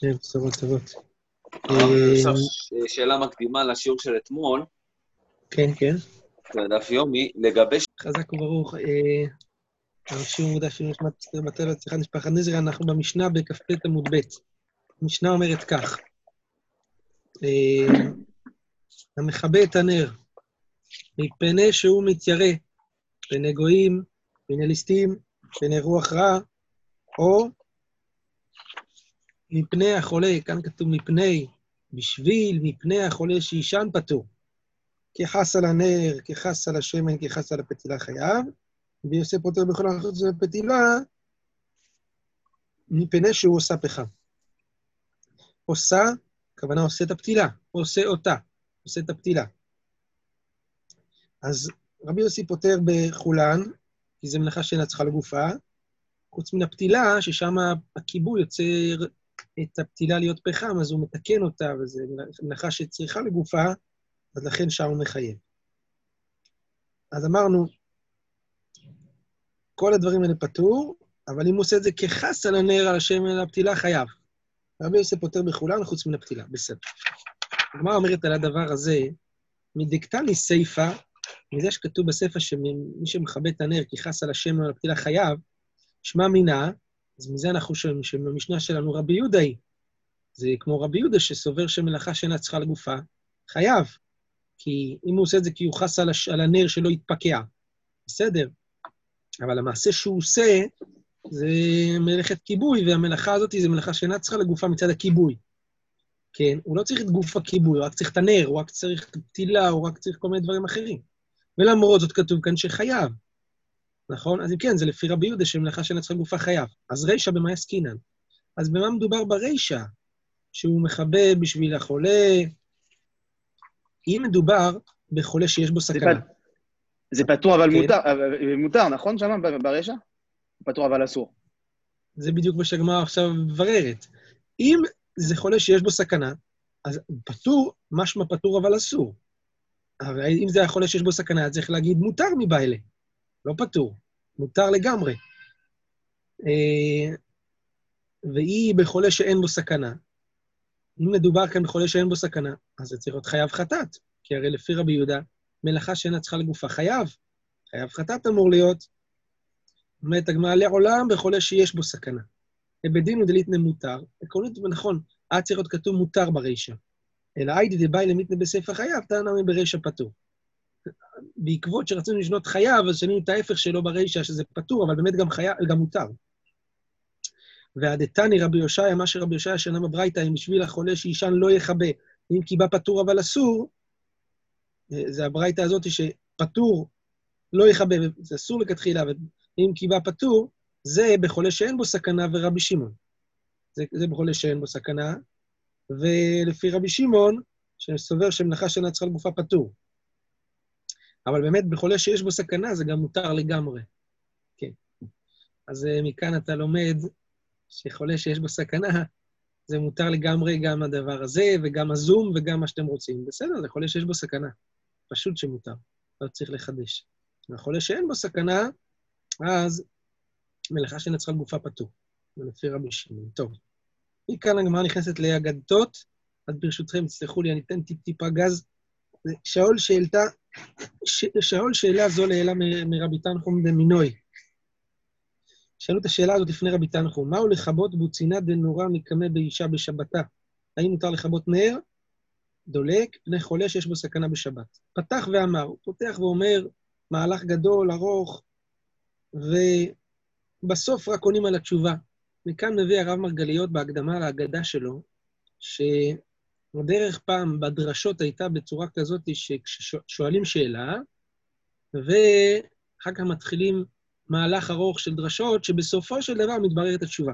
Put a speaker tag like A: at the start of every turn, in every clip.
A: כן, בשורות טובות.
B: עכשיו,
A: אה,
B: שאלה מקדימה לשיעור של אתמול,
A: כן, כן.
B: בדף יומי, לגבי...
A: חזק וברוך. אה, השיעור מודע של נשמת אסתר בתל הצליחת משפחת נזר, אנחנו במשנה בכ"ט עמוד ב'. המשנה אומרת כך: אה, המכבה את הנר, מפני שהוא מתיירא, פני גויים, פני ליסטים, פני רוח רע, או מפני החולה, כאן כתוב מפני, בשביל, מפני החולה שישן פטור. כחס על הנר, כחס על השמן, כחס על הפתילה חייב, ויוסף פוטר בכל החוץ הפתילה, מפני שהוא עושה פחם. עושה, הכוונה עושה את הפתילה, עושה אותה, עושה את הפתילה. אז רבי יוסי פותר בחולן, כי זו מלאכה שאינה צריכה לגופה, חוץ מן הפתילה, ששם הכיבוי יוצר את הפתילה להיות פחם, אז הוא מתקן אותה, וזו מלאכה שצריכה לגופה, אז לכן שם הוא מחייב. אז אמרנו, כל הדברים האלה פטור, אבל אם הוא עושה את זה כחס על הנר, על השם, על הפתילה, חייב. רבי יוסף פותר בכולן חוץ מן הפתילה, בסדר. הגמרא אומרת על הדבר הזה, מדקתני סיפא, מזה שכתוב בספר שמי שמכבה את הנר כי חס על השם ועל הפתילה חייב, שמע מינה, אז מזה אנחנו שומעים שבמשנה שלנו רבי יהודה היא. זה כמו רבי יהודה שסובר שמלאכה שאינה צריכה לגופה, חייב. כי אם הוא עושה את זה כי הוא חס על, הש... על הנר שלא יתפקע, בסדר. אבל המעשה שהוא עושה זה מלאכת כיבוי, והמלאכה הזאת זה מלאכה שאינה צריכה לגופה מצד הכיבוי. כן, הוא לא צריך את גוף הכיבוי, הוא רק צריך את הנר, הוא רק צריך את הפתילה, הוא רק צריך כל מיני דברים אחרים. ולמרות זאת כתוב כאן שחייב, נכון? אז אם כן, זה לפי רבי יהודה שמלאכה שאינה צריכה גופה חייב. אז רישא במה עסקינן? אז במה מדובר ברישא? שהוא מכבה בשביל החולה, אם מדובר בחולה שיש בו סכנה.
C: זה פטור אבל
A: כן.
C: מותר, מותר, נכון שם ברשע? פטור אבל אסור.
A: זה בדיוק מה שהגמרא עכשיו מבררת. אם זה חולה שיש בו סכנה, אז פטור, משמע פטור אבל אסור. אבל אם זה החולה שיש בו סכנה, אז צריך להגיד מותר מבעלה, לא פטור, מותר לגמרי. אה, והיא בחולה שאין בו סכנה. אם מדובר כאן בחולה שאין בו סכנה, אז זה צריך להיות חייב חטאת, כי הרי לפי רבי יהודה, מלאכה שאינה צריכה לגופה חייב. חייב חטאת אמור להיות. אומרת הגמרא לעולם בחולה שיש בו סכנה. ובדין ודליתנה מותר, עקרונית ונכון, היה צריך להיות כתוב מותר ברישא. אלא היידי דבאי למיתנה בספר תנא מי ברישא פטור. בעקבות שרצינו לשנות חייב, אז שנינו את ההפך שלו ברישא, שזה פטור, אבל באמת גם חייב, גם מותר. והדתני רבי יושעיה, מה שרבי יושעיה שנה בברייתא, אם בשביל החולה שישן לא יכבה, אם קיבה פטור אבל אסור, זה הברייתא הזאת שפטור לא יכבה, זה אסור לכתחילה, ואם קיבה פטור, זה בחולה שאין בו סכנה ורבי שמעון. זה, זה בחולה שאין בו סכנה, ולפי רבי שמעון, שסובר שמלאכה שאינה צריכה לגופה פטור. אבל באמת, בחולה שיש בו סכנה זה גם מותר לגמרי. כן. אז אה, מכאן אתה לומד שחולה שיש בו סכנה, זה מותר לגמרי גם הדבר הזה, וגם הזום, וגם מה שאתם רוצים. בסדר, זה חולה שיש בו סכנה. פשוט שמותר, לא צריך לחדש. והחולה שאין בו סכנה, אז מלאכה שאינה צריכה לגופה פטור. זה לפי רבי שמעון. טוב. מכאן הגמרא נכנסת לאגדתות, אז ברשותכם, תסלחו לי, אני אתן טיפ-טיפה גז. שאול שאלתה, ש... שאול שאלה זו לעילה מרבי תנחום במינוי. שאלו את השאלה הזאת לפני רבי תנחום, מהו לכבות בוצינה דנורה מקמא באישה בשבתה? האם מותר לכבות נר? דולק פני חולה שיש בו סכנה בשבת. פתח ואמר, הוא פותח ואומר, מהלך גדול, ארוך, ובסוף רק עונים על התשובה. מכאן מביא הרב מרגליות בהקדמה להגדה שלו, שהדרך פעם בדרשות הייתה בצורה כזאת ששואלים שאלה, ואחר כך מתחילים מהלך ארוך של דרשות, שבסופו של דבר מתבררת התשובה.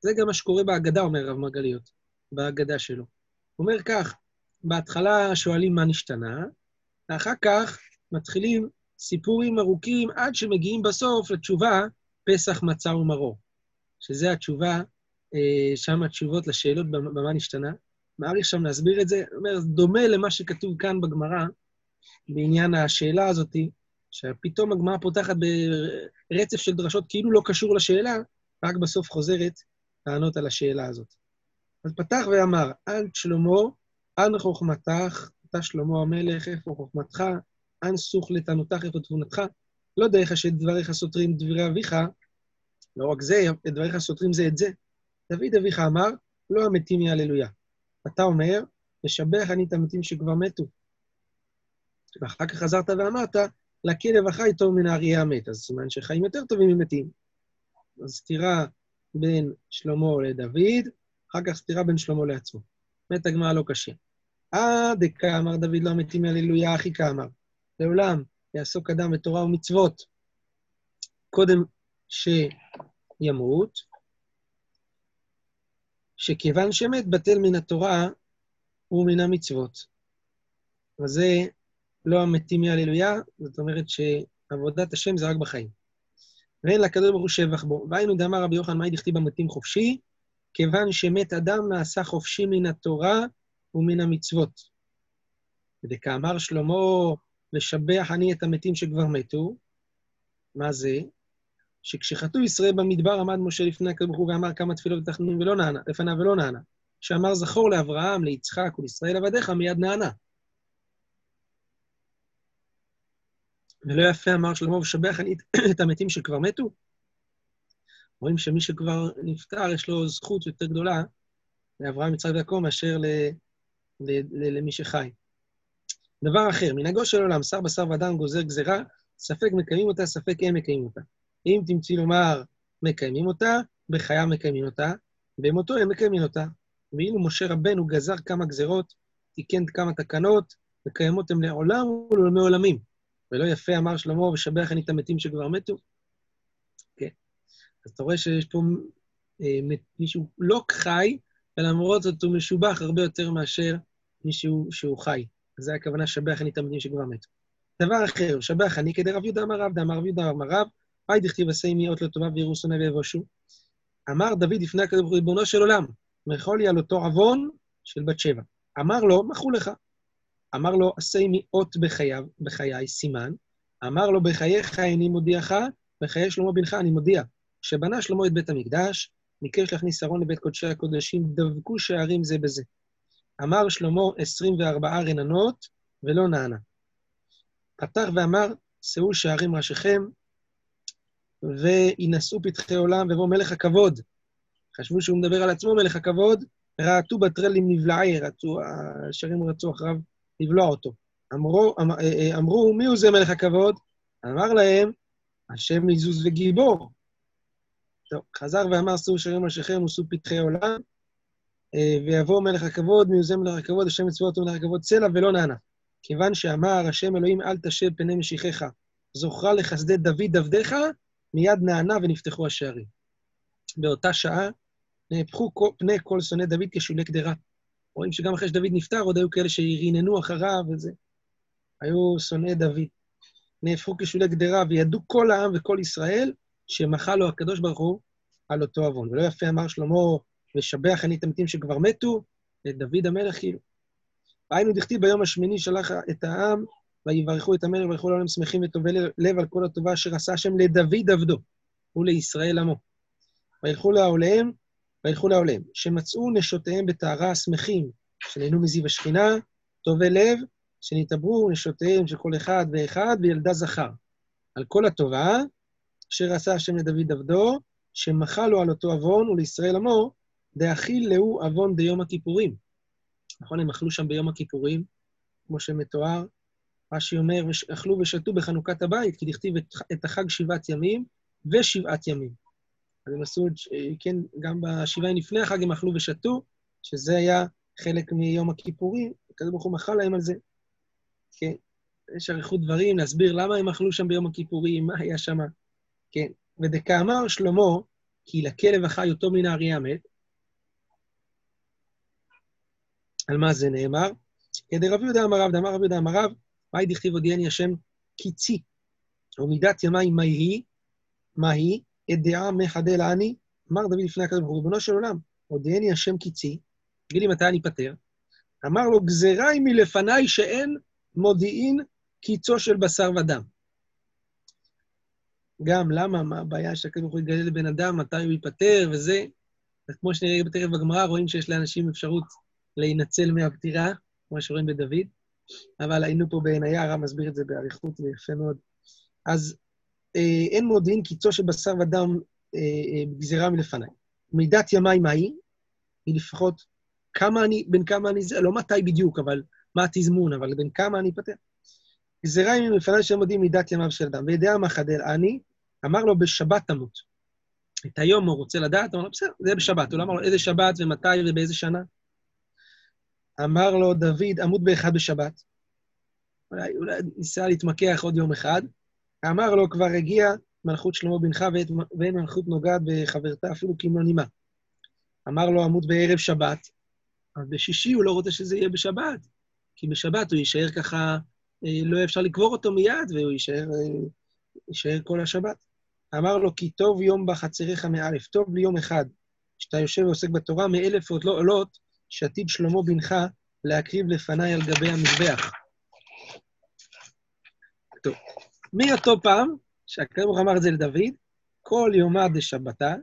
A: זה גם מה שקורה בהגדה, אומר הרב מרגליות, בהגדה שלו. הוא אומר כך, בהתחלה שואלים מה נשתנה, ואחר כך מתחילים סיפורים ארוכים עד שמגיעים בסוף לתשובה, פסח, מצה ומרור. שזה התשובה, אה, שם התשובות לשאלות במה נשתנה. מעריך שם להסביר את זה, אומר, דומה למה שכתוב כאן בגמרא, בעניין השאלה הזאת, שפתאום הגמרא פותחת ברצף של דרשות כאילו לא קשור לשאלה, רק בסוף חוזרת לענות על השאלה הזאת. אז פתח ואמר, אל שלמה, אנ חוכמתך, אתה שלמה המלך, איפה חוכמתך? אנ סוך לתנותך, איפה תבונתך? לא דרך שדבריך סותרים דברי אביך, לא רק זה, דבריך סותרים זה את זה. דוד אביך אמר, לא המתים יהללויה. אתה אומר, לשבח אני את המתים שכבר מתו. ואחר כך חזרת ואמרת, לכלב החי טוב מן האריה המת. אז סימן שחיים יותר טובים ממתים. אז סתירה בין שלמה לדוד, אחר כך סתירה בין שלמה לעצמו. מת הגמרא לא קשה. אה דקה אמר דוד לא המתים הללויה, אחי כאמר. לעולם יעסוק אדם בתורה ומצוות קודם שימות, שכיוון שמת בטל מן התורה ומן המצוות. אז זה לא המתים מהללויה, זאת אומרת שעבודת השם זה רק בחיים. ואין לקדוש ברוך הוא שבח בו. והיינו דאמר רבי יוחנן, מהי דכתיב במתים חופשי? כיוון שמת אדם נעשה חופשי מן התורה ומן המצוות. וכאמר שלמה, לשבח אני את המתים שכבר מתו, מה זה? שכשחטאו ישראל במדבר עמד משה לפני הקדוש ברוך הוא ואמר כמה תפילות ותחנונים ולא נענה, לפניו ולא נענה. שאמר זכור לאברהם, ליצחק ולישראל עבדיך, מיד נענה. ולא יפה אמר שלמה, ושבח אני את המתים שכבר מתו. רואים שמי שכבר נפטר, יש לו זכות יותר גדולה לאברהם, יצחק ויעקב מאשר ל, ל, ל, למי שחי. דבר אחר, מנהגו של עולם, שר בשר ודם גוזר גזרה, ספק מקיימים אותה, ספק הם מקיימים אותה. אם תמצאי לומר מקיימים אותה, בחייו מקיימים אותה, במותו הם מקיימים אותה. ואילו משה רבנו גזר כמה גזרות, תיקן כמה תקנות, וקיימות הן לעולם ולעולמי עולמים. ולא יפה אמר שלמה, ושבח אני את המתים שכבר מתו. כן. אז אתה רואה שיש פה אה, מישהו לא חי, ולמרות זאת הוא משובח הרבה יותר מאשר מישהו שהוא חי. זו הכוונה, שבח אני את המתים שכבר מתו. דבר אחר, שבח אני כדי רב יהודה אמר רב, דאמר רב יהודה אמר רב, היי דכתיב עשה מי אות לטובה ויראו שונא ויבושו. אמר דוד לפני הקדוש ברוך הוא, ריבונו של עולם, מחול לי על אותו עוון של בת שבע. אמר לו, מחו לך. אמר לו, עשה עמי אות בחייו, בחיי, סימן. אמר לו, בחייך איני מודיעך, בחיי שלמה בנך אני מודיע. כשבנה שלמה את בית המקדש, ביקש להכניס ארון לבית קודשי הקודשים, דבקו שערים זה בזה. אמר שלמה 24 רננות, ולא נענה. פתח ואמר, שאו שערים ראשיכם, וינשאו פתחי עולם, ובוא מלך הכבוד. חשבו שהוא מדבר על עצמו, מלך הכבוד, רעתו בטרלים נבלעי, רצו, השערים רצו אחריו לבלוע אותו. אמרו, אמ, אה, אה, אמרו, מי הוא זה מלך הכבוד? אמר להם, השם מזוז וגיבור. טוב, חזר ואמר, שאו שערים ראשיכם ושאו פתחי עולם, אה, ויבוא מלך הכבוד, מי הוא זה מלך הכבוד, השם מצוות ומלך הכבוד צלע, ולא נענה. כיוון שאמר השם אלוהים, אל תשב פני משיחך, זוכרה לחסדי דוד עבדיך, מיד נענה ונפתחו השערים. באותה שעה נהפכו פני כל שונאי דוד כשולי קדרה. רואים שגם אחרי שדוד נפטר, עוד היו כאלה שריננו אחריו וזה. היו שונאי דוד. נהפכו כשולי קדרה, וידעו כל העם וכל ישראל שמחה לו הקדוש ברוך הוא על אותו עוון. ולא יפה אמר שלמה, ושבח אני את המתים שכבר מתו, את דוד המלך כאילו. והיינו דכתיב ביום השמיני שלח את העם ויברכו את המלך וילכו לעולם שמחים וטובי לב על כל הטובה אשר עשה השם לדוד עבדו ולישראל עמו. וילכו לעוליהם, וילכו לעוליהם, שמצאו נשותיהם בטהרה שמחים, שנהנו מזיו השכינה, טובי לב, שנתעברו נשותיהם של כל אחד ואחד, וילדה זכר. על כל הטובה אשר עשה השם לדוד עבדו, שמחה לו על אותו עוון ולישראל עמו, דאכיל להו עוון דיום הכיפורים. נכון, הם אכלו שם ביום הכיפורים, כמו שמתואר, רש"י אומר, אכלו ושתו בחנוכת הבית, כי דכתיב את החג שבעת ימים ושבעת ימים. אז הם עשו, כן, גם בשבעה לפני החג הם אכלו ושתו, שזה היה חלק מיום הכיפורים, הקדוש ברוך הוא מחל להם על זה. כן, יש אריכות דברים, להסביר למה הם אכלו שם ביום הכיפורים, מה היה שם. כן, ודכאמר שלמה, כי לכלב החי אותו מן האריה המת, על מה זה נאמר? כדי רב יהודה אמר רב, דאמר רב יהודה אמר רב, מאי דכתיב הודיעני השם קיצי, ומידת ימי מה היא? מה היא? אדעה מחדל אני, אמר דוד לפני הקדוש ברוך הוא, ריבונו של עולם, הודיעני השם קיצי, תגיד לי מתי אני אפטר. אמר לו, גזירה היא מלפניי שאין מודיעין קיצו של בשר ודם. גם, למה? מה הבעיה שהקדוש ברוך הוא יגלה לבן אדם, מתי הוא ייפטר וזה? אז כמו שנראה תכף בגמרא, רואים שיש לאנשים אפשרות להינצל מהפטירה, כמו שרואים בדוד, אבל היינו פה בעינייה, הרב מסביר את זה באריכות ויפה מאוד. אז אה, אין מודיעין קיצו של בשר ודם אה, אה, גזירה מלפניי. מידת ימיי מהי? היא לפחות כמה אני, בין כמה אני, זה, לא מתי בדיוק, אבל מה התזמון, אבל בין כמה אני פתר. גזירה היא מלפניי שהם מודיעים מידת ימיו של אדם. וידע מה חדל אני, אמר לו, בשבת תמות. את היום הוא רוצה לדעת, אמר לו, בסדר, זה בשבת. הוא לא אמר לו איזה שבת ומתי ובאיזה שנה. אמר לו דוד, עמוד באחד בשבת. אולי, אולי ניסה להתמקח עוד יום אחד. אמר לו, כבר הגיע מלכות שלמה בנך ואין מלכות נוגעת בחברתה אפילו כמלוא נימה. אמר לו, עמוד בערב שבת, אז בשישי הוא לא רוצה שזה יהיה בשבת, כי בשבת הוא יישאר ככה, אה, לא יהיה אפשר לקבור אותו מיד, והוא יישאר, אה, יישאר כל השבת. אמר לו, כי טוב יום בחצריך מאלף, טוב לי יום אחד, שאתה יושב ועוסק בתורה, מאלף עוד לא עולות, שעתיד שלמה בנך להקריב לפניי על גבי המזבח. טוב, מאותו פעם, שהקדוש ברוך אמר את זה לדוד, כל יומא דשבתא,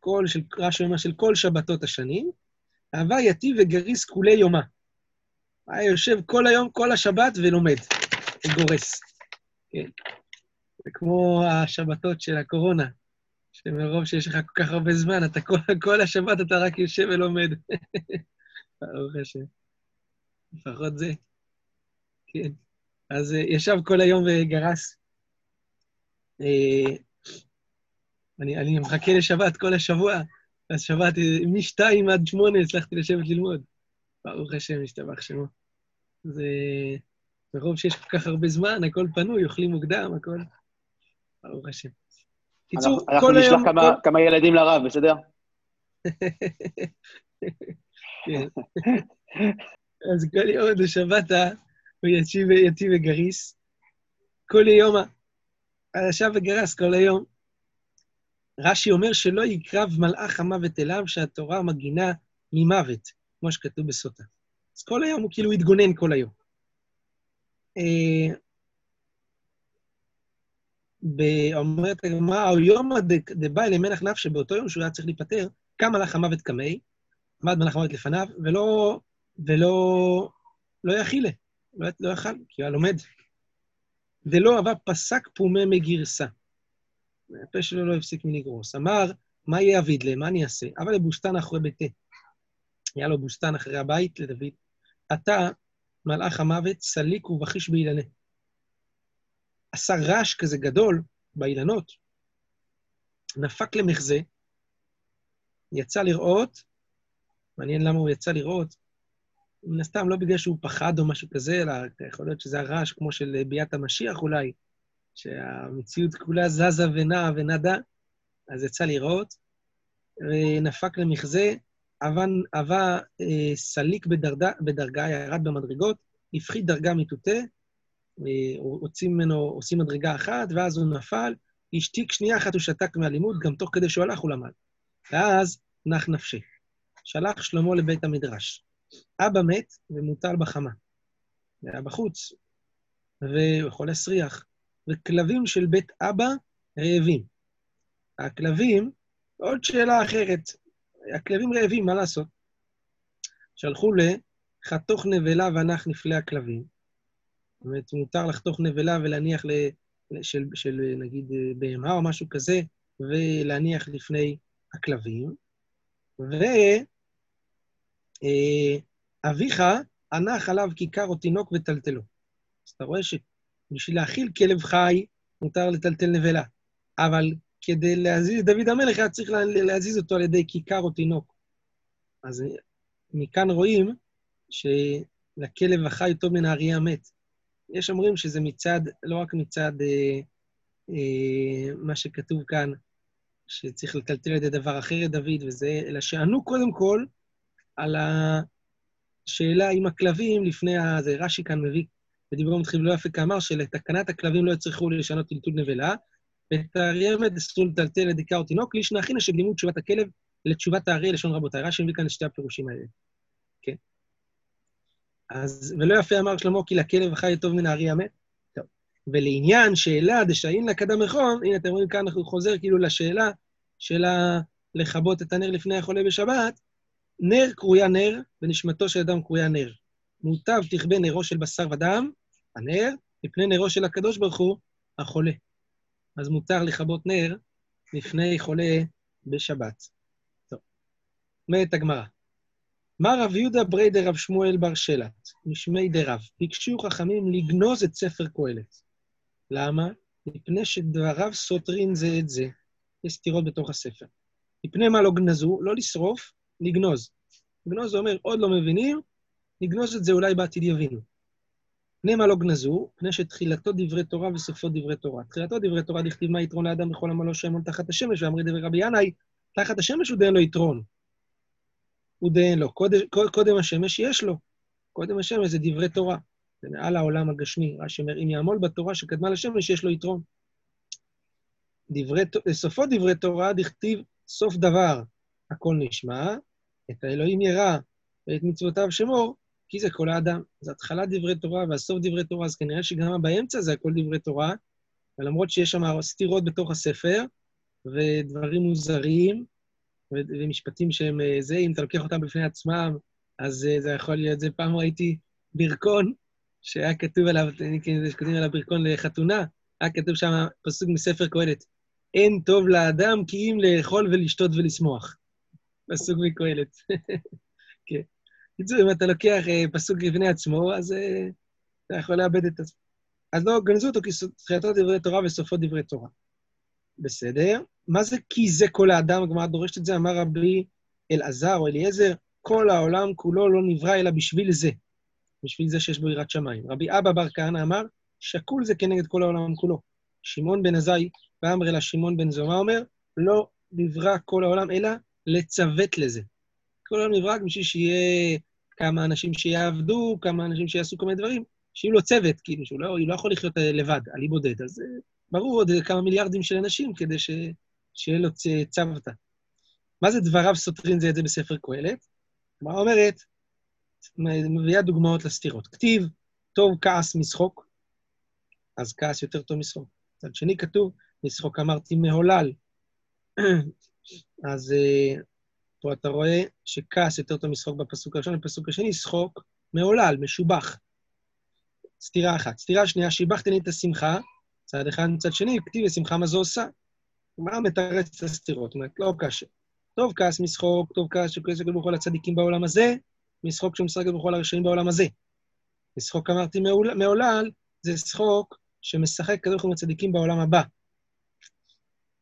A: כל של, רש"י אומר של כל שבתות השנים, אהבה יתיב וגריס כולי יומא. היה יושב כל היום, כל השבת, ולומד, וגורס. כן. זה כמו השבתות של הקורונה, שמרוב שיש לך כל כך הרבה זמן, אתה כל, כל השבת אתה רק יושב ולומד. ברוך השם. לפחות זה. כן. אז uh, ישב כל היום וגרס. Uh, אני, אני מחכה לשבת כל השבוע, אז שבת, משתיים עד שמונה הצלחתי לשבת ללמוד. ברוך השם, השתבח שמו. זה... מרוב שיש כל כך הרבה זמן, הכל פנוי, אוכלים מוקדם, הכל... ברוך השם. קיצור, כל
C: אנחנו
A: היום...
C: נשלח כמה- כמה ילדים לרב, בסדר?
A: כן. אז כל יום בשבתה הוא יציב, וגריס. כל יום, ישב וגרס כל היום. רש"י אומר שלא יקרב מלאך המוות אליו, שהתורה מגינה ממוות, כמו שכתוב בסוטה. אז כל היום הוא כאילו התגונן כל היום. אה, אומרת הגמרא, או יומא ד- דבא למלך נפש, שבאותו יום שהוא היה צריך להיפטר, קם מלאך המוות קמי, עמד מלאך המוות לפניו, ולא, ולא, לא יכילה, לא, לא יכל, כי הוא היה לומד. ולא אבה פסק פומה מגרסה. הפה שלו לא הפסיק מלגרוס. אמר, מה יהיה אביד לה? מה אני אעשה? אבל לבוסתן אחרי ביתה. היה לו בוסתן אחרי הבית לדוד. אתה, מלאך המוות, סליק ובחיש באילנה. עשה רעש כזה גדול באילנות, נפק למחזה, יצא לראות, מעניין למה הוא יצא לראות, מן הסתם לא בגלל שהוא פחד או משהו כזה, אלא יכול להיות שזה הרעש כמו של ביאת המשיח אולי, שהמציאות כולה זזה ונעה ונדה, אז יצא לראות, ונפק למחזה, אבן, אבה אה, סליק בדרגה, בדרגה, ירד במדרגות, הפחית דרגה מטוטה, אה, הוציא ממנו, עושים מדרגה אחת, ואז הוא נפל, השתיק שנייה אחת, הוא שתק מהלימוד, גם תוך כדי שהוא הלך הוא למד. ואז נח נפשי. שלח שלמה לבית המדרש. אבא מת ומוטל בחמה. היה בחוץ, וחולה סריח. וכלבים של בית אבא רעבים. הכלבים, עוד שאלה אחרת, הכלבים רעבים, מה לעשות? שלחו לחתוך נבלה ונח נפלי הכלבים. זאת אומרת, מותר לחתוך נבלה ולהניח ל, של, של נגיד בהמה או משהו כזה, ולהניח לפני הכלבים. ואביך הנח עליו כיכר או תינוק וטלטלו. אז אתה רואה שבשביל להאכיל כלב חי, מותר לטלטל נבלה. אבל כדי להזיז את דוד המלך, היה צריך להזיז אותו על ידי כיכר או תינוק. אז מכאן רואים שלכלב החי טוב מן האריה המת. יש אומרים שזה מצד, לא רק מצד אה, אה, מה שכתוב כאן, שצריך לטלטל על ידי דבר אחר את דוד וזה, אלא שענו קודם כל על השאלה עם הכלבים לפני ה... זה רש"י כאן מביא בדיברו מתחיל לא יפה כאמר, שלתקנת הכלבים לא יצטרכו לשנות טלטול נבלה, ואת האריה המת אסור לטלטל לדיקה או תינוק, לישנא אחינא שלימוד תשובת הכלב לתשובת האריה לשון רבותיי. רש"י מביא כאן את שתי הפירושים האלה. כן. אז, ולא יפה אמר שלמה, כי לכלב החי טוב מן האריה המת. טוב. ולעניין שאלה דשאין לה קדם מכון, הנה אתם רואים כאן, אנחנו חוזר כאילו לשאלה של ה... לכבות את הנר לפני החולה בשבת, נר קרויה נר, ונשמתו של אדם קרויה נר. מוטב תכבה נרו של בשר ודם, הנר, מפני נרו של הקדוש ברוך הוא, החולה. אז מותר לכבות נר לפני חולה בשבת. טוב, אומרת הגמרא. מה רב יהודה ברי דרב שמואל בר שלט, משמי דרב, ביקשו חכמים לגנוז את ספר קהלת. למה? מפני שדבריו סותרים זה את זה. יש סתירות בתוך הספר. מפני מה לא גנזו? לא לשרוף, לגנוז. לגנוז זה אומר, עוד לא מבינים, נגנוז את זה, אולי בעתיד יבינו. פני מה לא גנזו? פני שתחילתו דברי תורה וסופו דברי תורה. תחילתו דברי תורה דכתיב מה יתרון לאדם בכל עמלו שעמון תחת השמש, ואמרי דברי רבי ינאי, תחת השמש הוא דיין לו יתרון. הוא דיין לו. קודם, קודם השמש יש לו. קודם השמש זה דברי תורה. זה מעל העולם הגשמי. רש"י אומר, אם יעמול בתורה שקדמה לשמש, יש לו יתרון. דברי, סופו דברי תורה דכתיב סוף דבר, הכל נשמע, את האלוהים ירא ואת מצוותיו שמור, כי זה כל האדם. זה התחלת דברי תורה והסוף דברי תורה, אז כנראה שגם באמצע זה הכל דברי תורה, ולמרות שיש שם סתירות בתוך הספר, ודברים מוזרים, ומשפטים שהם אה, זה, אם אתה לוקח אותם בפני עצמם, אז אה, זה יכול להיות, זה פעם ראיתי ברכון, שהיה כתוב עליו, שכותבים עליו ברכון לחתונה, היה כתוב שם פסוק מספר קהלת, אין טוב לאדם כי אם לאכול ולשתות ולשמוח. פסוק מקהלת. כן. בקיצור, אם אתה לוקח אה, פסוק לפני עצמו, אז אה, אתה יכול לאבד את עצמו. אז לא גנזו אותו כי תחילתו דברי תורה וסופו דברי תורה. בסדר. מה זה כי זה כל האדם? הגמרא דורשת את זה, אמר רבי אלעזר או אליעזר, כל העולם כולו לא נברא אלא בשביל זה. בשביל זה שיש בו יראת שמיים. רבי אבא בר כהנא אמר, שקול זה כנגד כל העולם כולו. שמעון בן עזאי, ואמר אלא שמעון בן זומא אומר, לא נברא כל העולם אלא לצוות לזה. כל העולם נברא בשביל שיהיה כמה אנשים שיעבדו, כמה אנשים שיעשו כל מיני דברים, שיהיו לו צוות, כאילו, שהוא לא, לא יכול לחיות אה, לבד, על אי בודד. אז אה, ברור עוד כמה מיליארדים של אנשים כדי ש, שיהיה לו צוותא. מה זה דבריו סותרים זה את זה בספר קהלת? מה אומרת? מביאה דוגמאות לסתירות. כתיב, טוב כעס משחוק, אז כעס יותר טוב משחוק. מצד שני כתוב, משחוק אמרתי מהולל. אז uh, פה אתה רואה שכעס יותר טוב משחוק בפסוק הראשון, בפסוק השני, שחוק מעולל, משובח. סתירה אחת. סתירה שנייה, שיבחתי לי את השמחה, צד אחד מצד שני, כתיב ושמחה מה זו עושה. מה מתרץ את הסתירות? זאת אומרת, לא קשה. טוב כעס משחוק, טוב כעס שכועס הקדוש ברוך הצדיקים בעולם הזה, משחוק שמשחק בכל הרשעים בעולם הזה. משחוק אמרתי מעולל, זה שחוק שמשחק הקדוש ברוך הוא בעולם הבא.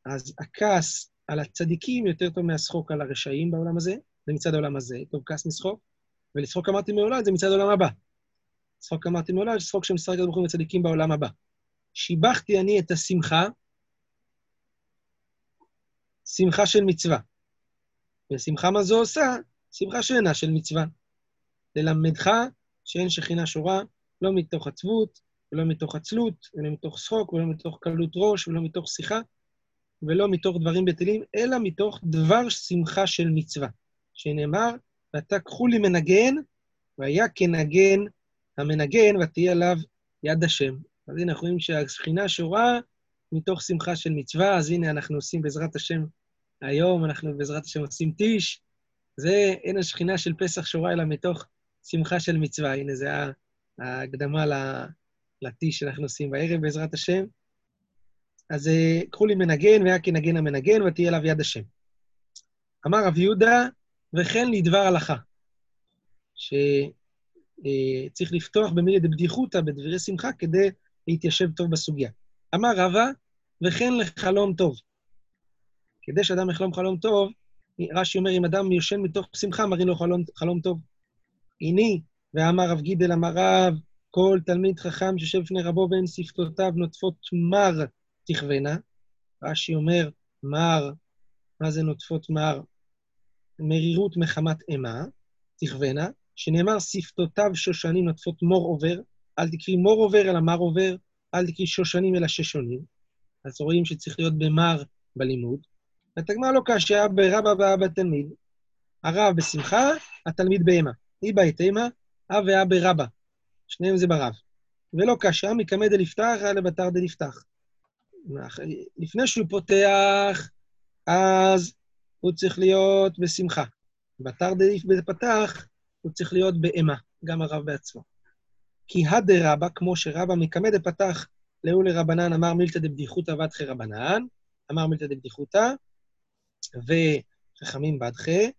A: אז הכעס על הצדיקים יותר טוב מהשחוק על הרשעים בעולם הזה, זה מצד העולם הזה, טוב כעס משחוק, ולשחוק אמרתי מעולם זה מצד העולם הבא. שחוק אמרתי מעולם, זה שחוק שמשחק ברוך הוא הצדיקים בעולם הבא. שיבחתי אני את השמחה, שמחה של מצווה. ושמחה מה זו עושה? שמחה שאינה של מצווה. ללמדך שאין שכינה שורה, לא מתוך עצבות, ולא מתוך עצלות, ולא מתוך שחוק, ולא מתוך קלות ראש, ולא מתוך שיחה, ולא מתוך דברים בטלים, אלא מתוך דבר שמחה של מצווה, שנאמר, ואתה קחו לי מנגן, והיה כנגן המנגן, ותהיה עליו יד השם. אז הנה, אנחנו רואים שהשכינה שורה מתוך שמחה של מצווה, אז הנה, אנחנו עושים בעזרת השם, היום אנחנו בעזרת השם עושים טיש, זה, אין השכינה של פסח שורה, אלא מתוך שמחה של מצווה. הנה, זה ההקדמה לטיש שאנחנו עושים בערב, בעזרת השם. אז אה, קחו לי מנגן, והיה כנגן המנגן, ותהיה עליו יד השם. אמר רב יהודה, וכן לדבר הלכה, שצריך אה, לפתוח במילי דבדיחותא, בדברי שמחה, כדי להתיישב טוב בסוגיה. אמר רבא, וכן לחלום טוב. כדי שאדם יחלום חלום טוב, רש"י אומר, אם אדם יושן מתוך שמחה, מראים לו חלום, חלום טוב. הנה, ואמר רב גידל, אמר רב, כל תלמיד חכם שיושב לפני רבו ואין שפתותיו נוטפות מר תכוונה. רש"י אומר, מר, מה זה נוטפות מר? מרירות מחמת אימה, תכוונה, שנאמר, שפתותיו שושנים נוטפות מור עובר, אל תקראי מור עובר אלא מר עובר, אל תקראי שושנים אלא ששונים. אז רואים שצריך להיות במר בלימוד. ותגמר לו כאשר ברבא ואבא תלמיד. הרב בשמחה, התלמיד באימה. איבא את אימה, אב ואבא רבא. שניהם זה ברב. ולא קשה, מקמא דלפתח, אלא בתר דלפתח. לפני שהוא פותח, אז הוא צריך להיות בשמחה. בתר דאיף בפתח, הוא צריך להיות באימה, גם הרב בעצמו. כי הדרבה, כמו שרבא מקמא דפתח, לאו לרבנן אמר מילתא דבדיחותא ודחי רבנן, אמר מילתא דבדיחותא, וחכמים בדחי,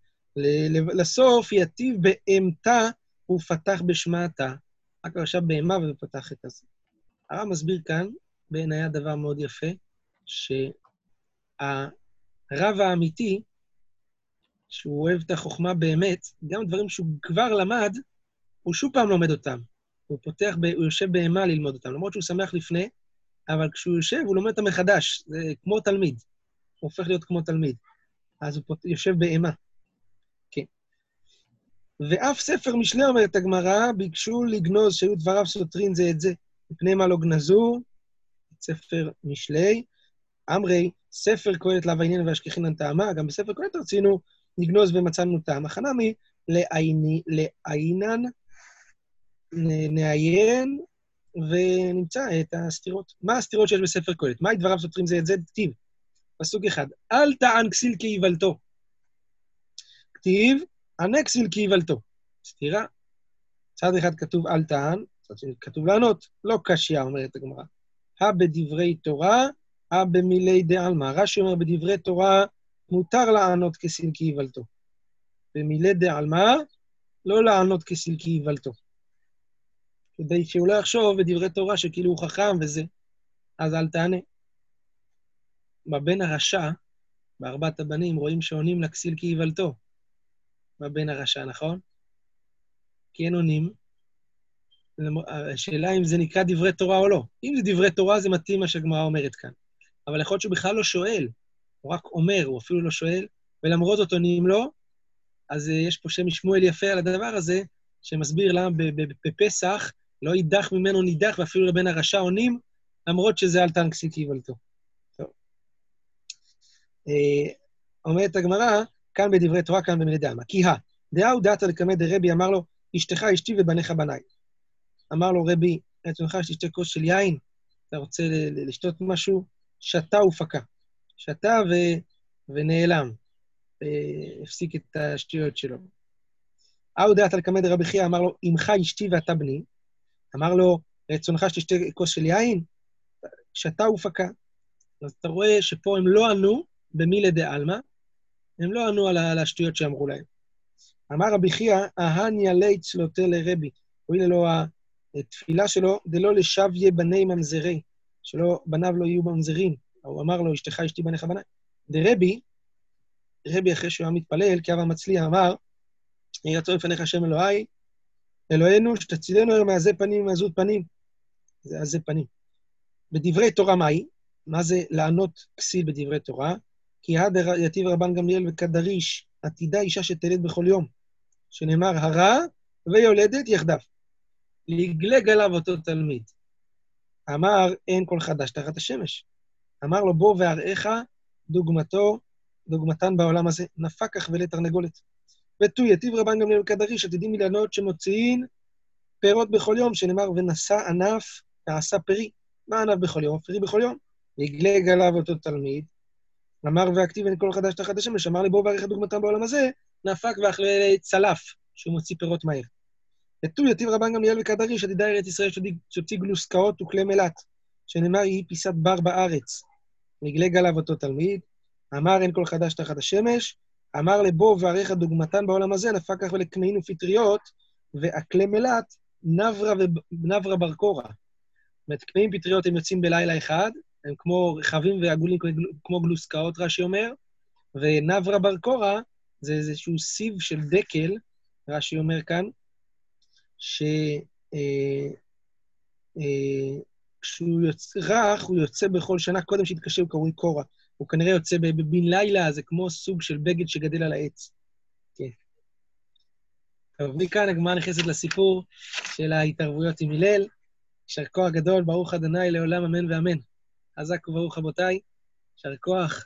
A: לסוף יטיב באימתה ופתח בשמעתה. רק עכשיו בהמה ופתח את הזה. הרב מסביר כאן, בעיניי הדבר מאוד יפה, שהרב האמיתי, שהוא אוהב את החוכמה באמת, גם דברים שהוא כבר למד, הוא שוב פעם לומד אותם. הוא פותח, ב, הוא יושב בהמה ללמוד אותם, למרות שהוא שמח לפני, אבל כשהוא יושב, הוא לומד אותם מחדש, זה כמו תלמיד. הוא הופך להיות כמו תלמיד. אז הוא פות... יושב בהמה. כן. ואף ספר משלי, אומרת הגמרא, ביקשו לגנוז שהיו דבריו סותרים זה את זה, מפני מה לא גנזו? ספר משלי. אמרי, ספר קהלת לאו העניין והשכחינן טעמה, גם בספר קהלת רצינו לגנוז ומצאנו טעם. החנמי לעינן נעיין ונמצא את הסתירות. מה הסתירות שיש בספר קהלת? מהי דבריו סותרים זה את זה? כתיב. פסוק אחד, אל טען כסיל כאיוולתו. כתיב, ענה כסיל כאיוולתו. סתירה. צד אחד כתוב אל טען, צד שני כתוב לענות, לא קשיא, אומרת הגמרא. הא בדברי תורה, הא במילי דעלמא. רש"י אומר, בדברי תורה מותר לענות כסיל כאיוולתו. במילי דעלמא, לא לענות כסיל כאיוולתו. כדי שהוא לא יחשוב בדברי תורה שכאילו הוא חכם וזה, אז אל תענה. בבן הרשע, בארבעת הבנים, רואים שעונים לכסיל כאיוולתו. בבן הרשע, נכון? כי אין עונים. השאלה אם זה נקרא דברי תורה או לא. אם זה דברי תורה, זה מתאים מה שהגמרא אומרת כאן. אבל יכול להיות שהוא בכלל לא שואל, הוא רק אומר, הוא אפילו לא שואל, ולמרות זאת עונים לו, אז יש פה שם שמואל יפה על הדבר הזה, שמסביר למה בפסח לא יידח ממנו נידח, ואפילו לבן הרשע עונים, למרות שזה על טנקסי כאיוולתו. אה, אומרת הגמרא, כאן בדברי תורה, כאן במילי דעלמא. כי הא, דאהו דעתא לקמא דרבי, אמר לו, אשתך אשתי ובניך בניי. אמר לו, רבי, רצונך שתשתה כוס של יין, אתה רוצה לשתות משהו? שתה ופקע. שתה ו... ונעלם. הפסיק את השטויות שלו. אהו דעתא לקמא דרבי חייא, אמר לו, אמך אשתי ואתה בני. אמר לו, רצונך שתשתה כוס של יין? שתה ופקע. אז אתה רואה שפה הם לא ענו במילי דעלמא, הם לא ענו על השטויות שאמרו להם. אמר רבי חייא, אהניה לית צלותה לרבי. הואיל לו התפילה שלו, דלא לשביה בני ממזרי, שלא, בניו לא יהיו ממזרים. הוא אמר לו, אשתך אשתי בניך בניי. דרבי, רבי אחרי שהוא היה מתפלל, כי אבא מצליח אמר, יהי רצון לפניך השם אלוהי, אלוהינו, שתצילנו היום מעזי פנים ומעזות פנים. זה עזי פנים. בדברי תורה מהי? מה זה לענות כסיל בדברי תורה? כי הדר יתיב רבן גמליאל וכדריש, עתידה אישה שתלד בכל יום, שנאמר הרע ויולדת יחדיו. לגלג עליו אותו תלמיד. אמר, אין כל חדש תחת השמש. אמר לו, בוא ואראך דוגמתו, דוגמתן בעולם הזה, נפקח ולתרנגולת. ותו יתיב רבן גמליאל וכדריש, עתידים מילנות שמוציאין פירות בכל יום, שנאמר, ונשא ענף ועשה פרי. מה ענף בכל יום? פרי בכל יום. לגלג עליו אותו תלמיד, אמר והכתיב אין כל חדש תחת השמש, אמר לי בואו וערך את דוגמתם בעולם הזה, נהפק ואכלה צלף, שהוא מוציא פירות מהר. ותו יתיב רבן גמליאל וקדריש, עתידה ארץ ישראל שתוציא גלוסקאות וכלי מלט, שנאמר יהי פיסת בר בארץ. לגלג עליו אותו תלמיד, אמר אין כל חדש תחת השמש, אמר לבוא וערך את דוגמתן בעולם הזה, נפק כך ולקמעין ופטריות, והכלי מלט, נברה, ונברה בר קורא. זאת אומרת, קמעים פטריות הם יוצאים בלילה אחד, הם כמו רחבים ועגולים, כמו גלוסקאות, רש"י אומר, ונברה בר קורא זה איזשהו סיב של דקל, רש"י אומר כאן, שכשהוא אה, יוצא רך, הוא יוצא בכל שנה, קודם שהתקשר הוא קרוי קורא. הוא כנראה יוצא בן לילה, זה כמו סוג של בגד שגדל על העץ. כן. טוב, מכאן הגמרא נכנסת לסיפור של ההתערבויות עם הלל. יישר כוח גדול, ברוך ה' לעולם אמן ואמן. חזק וברוך רבותיי, יישר כוח.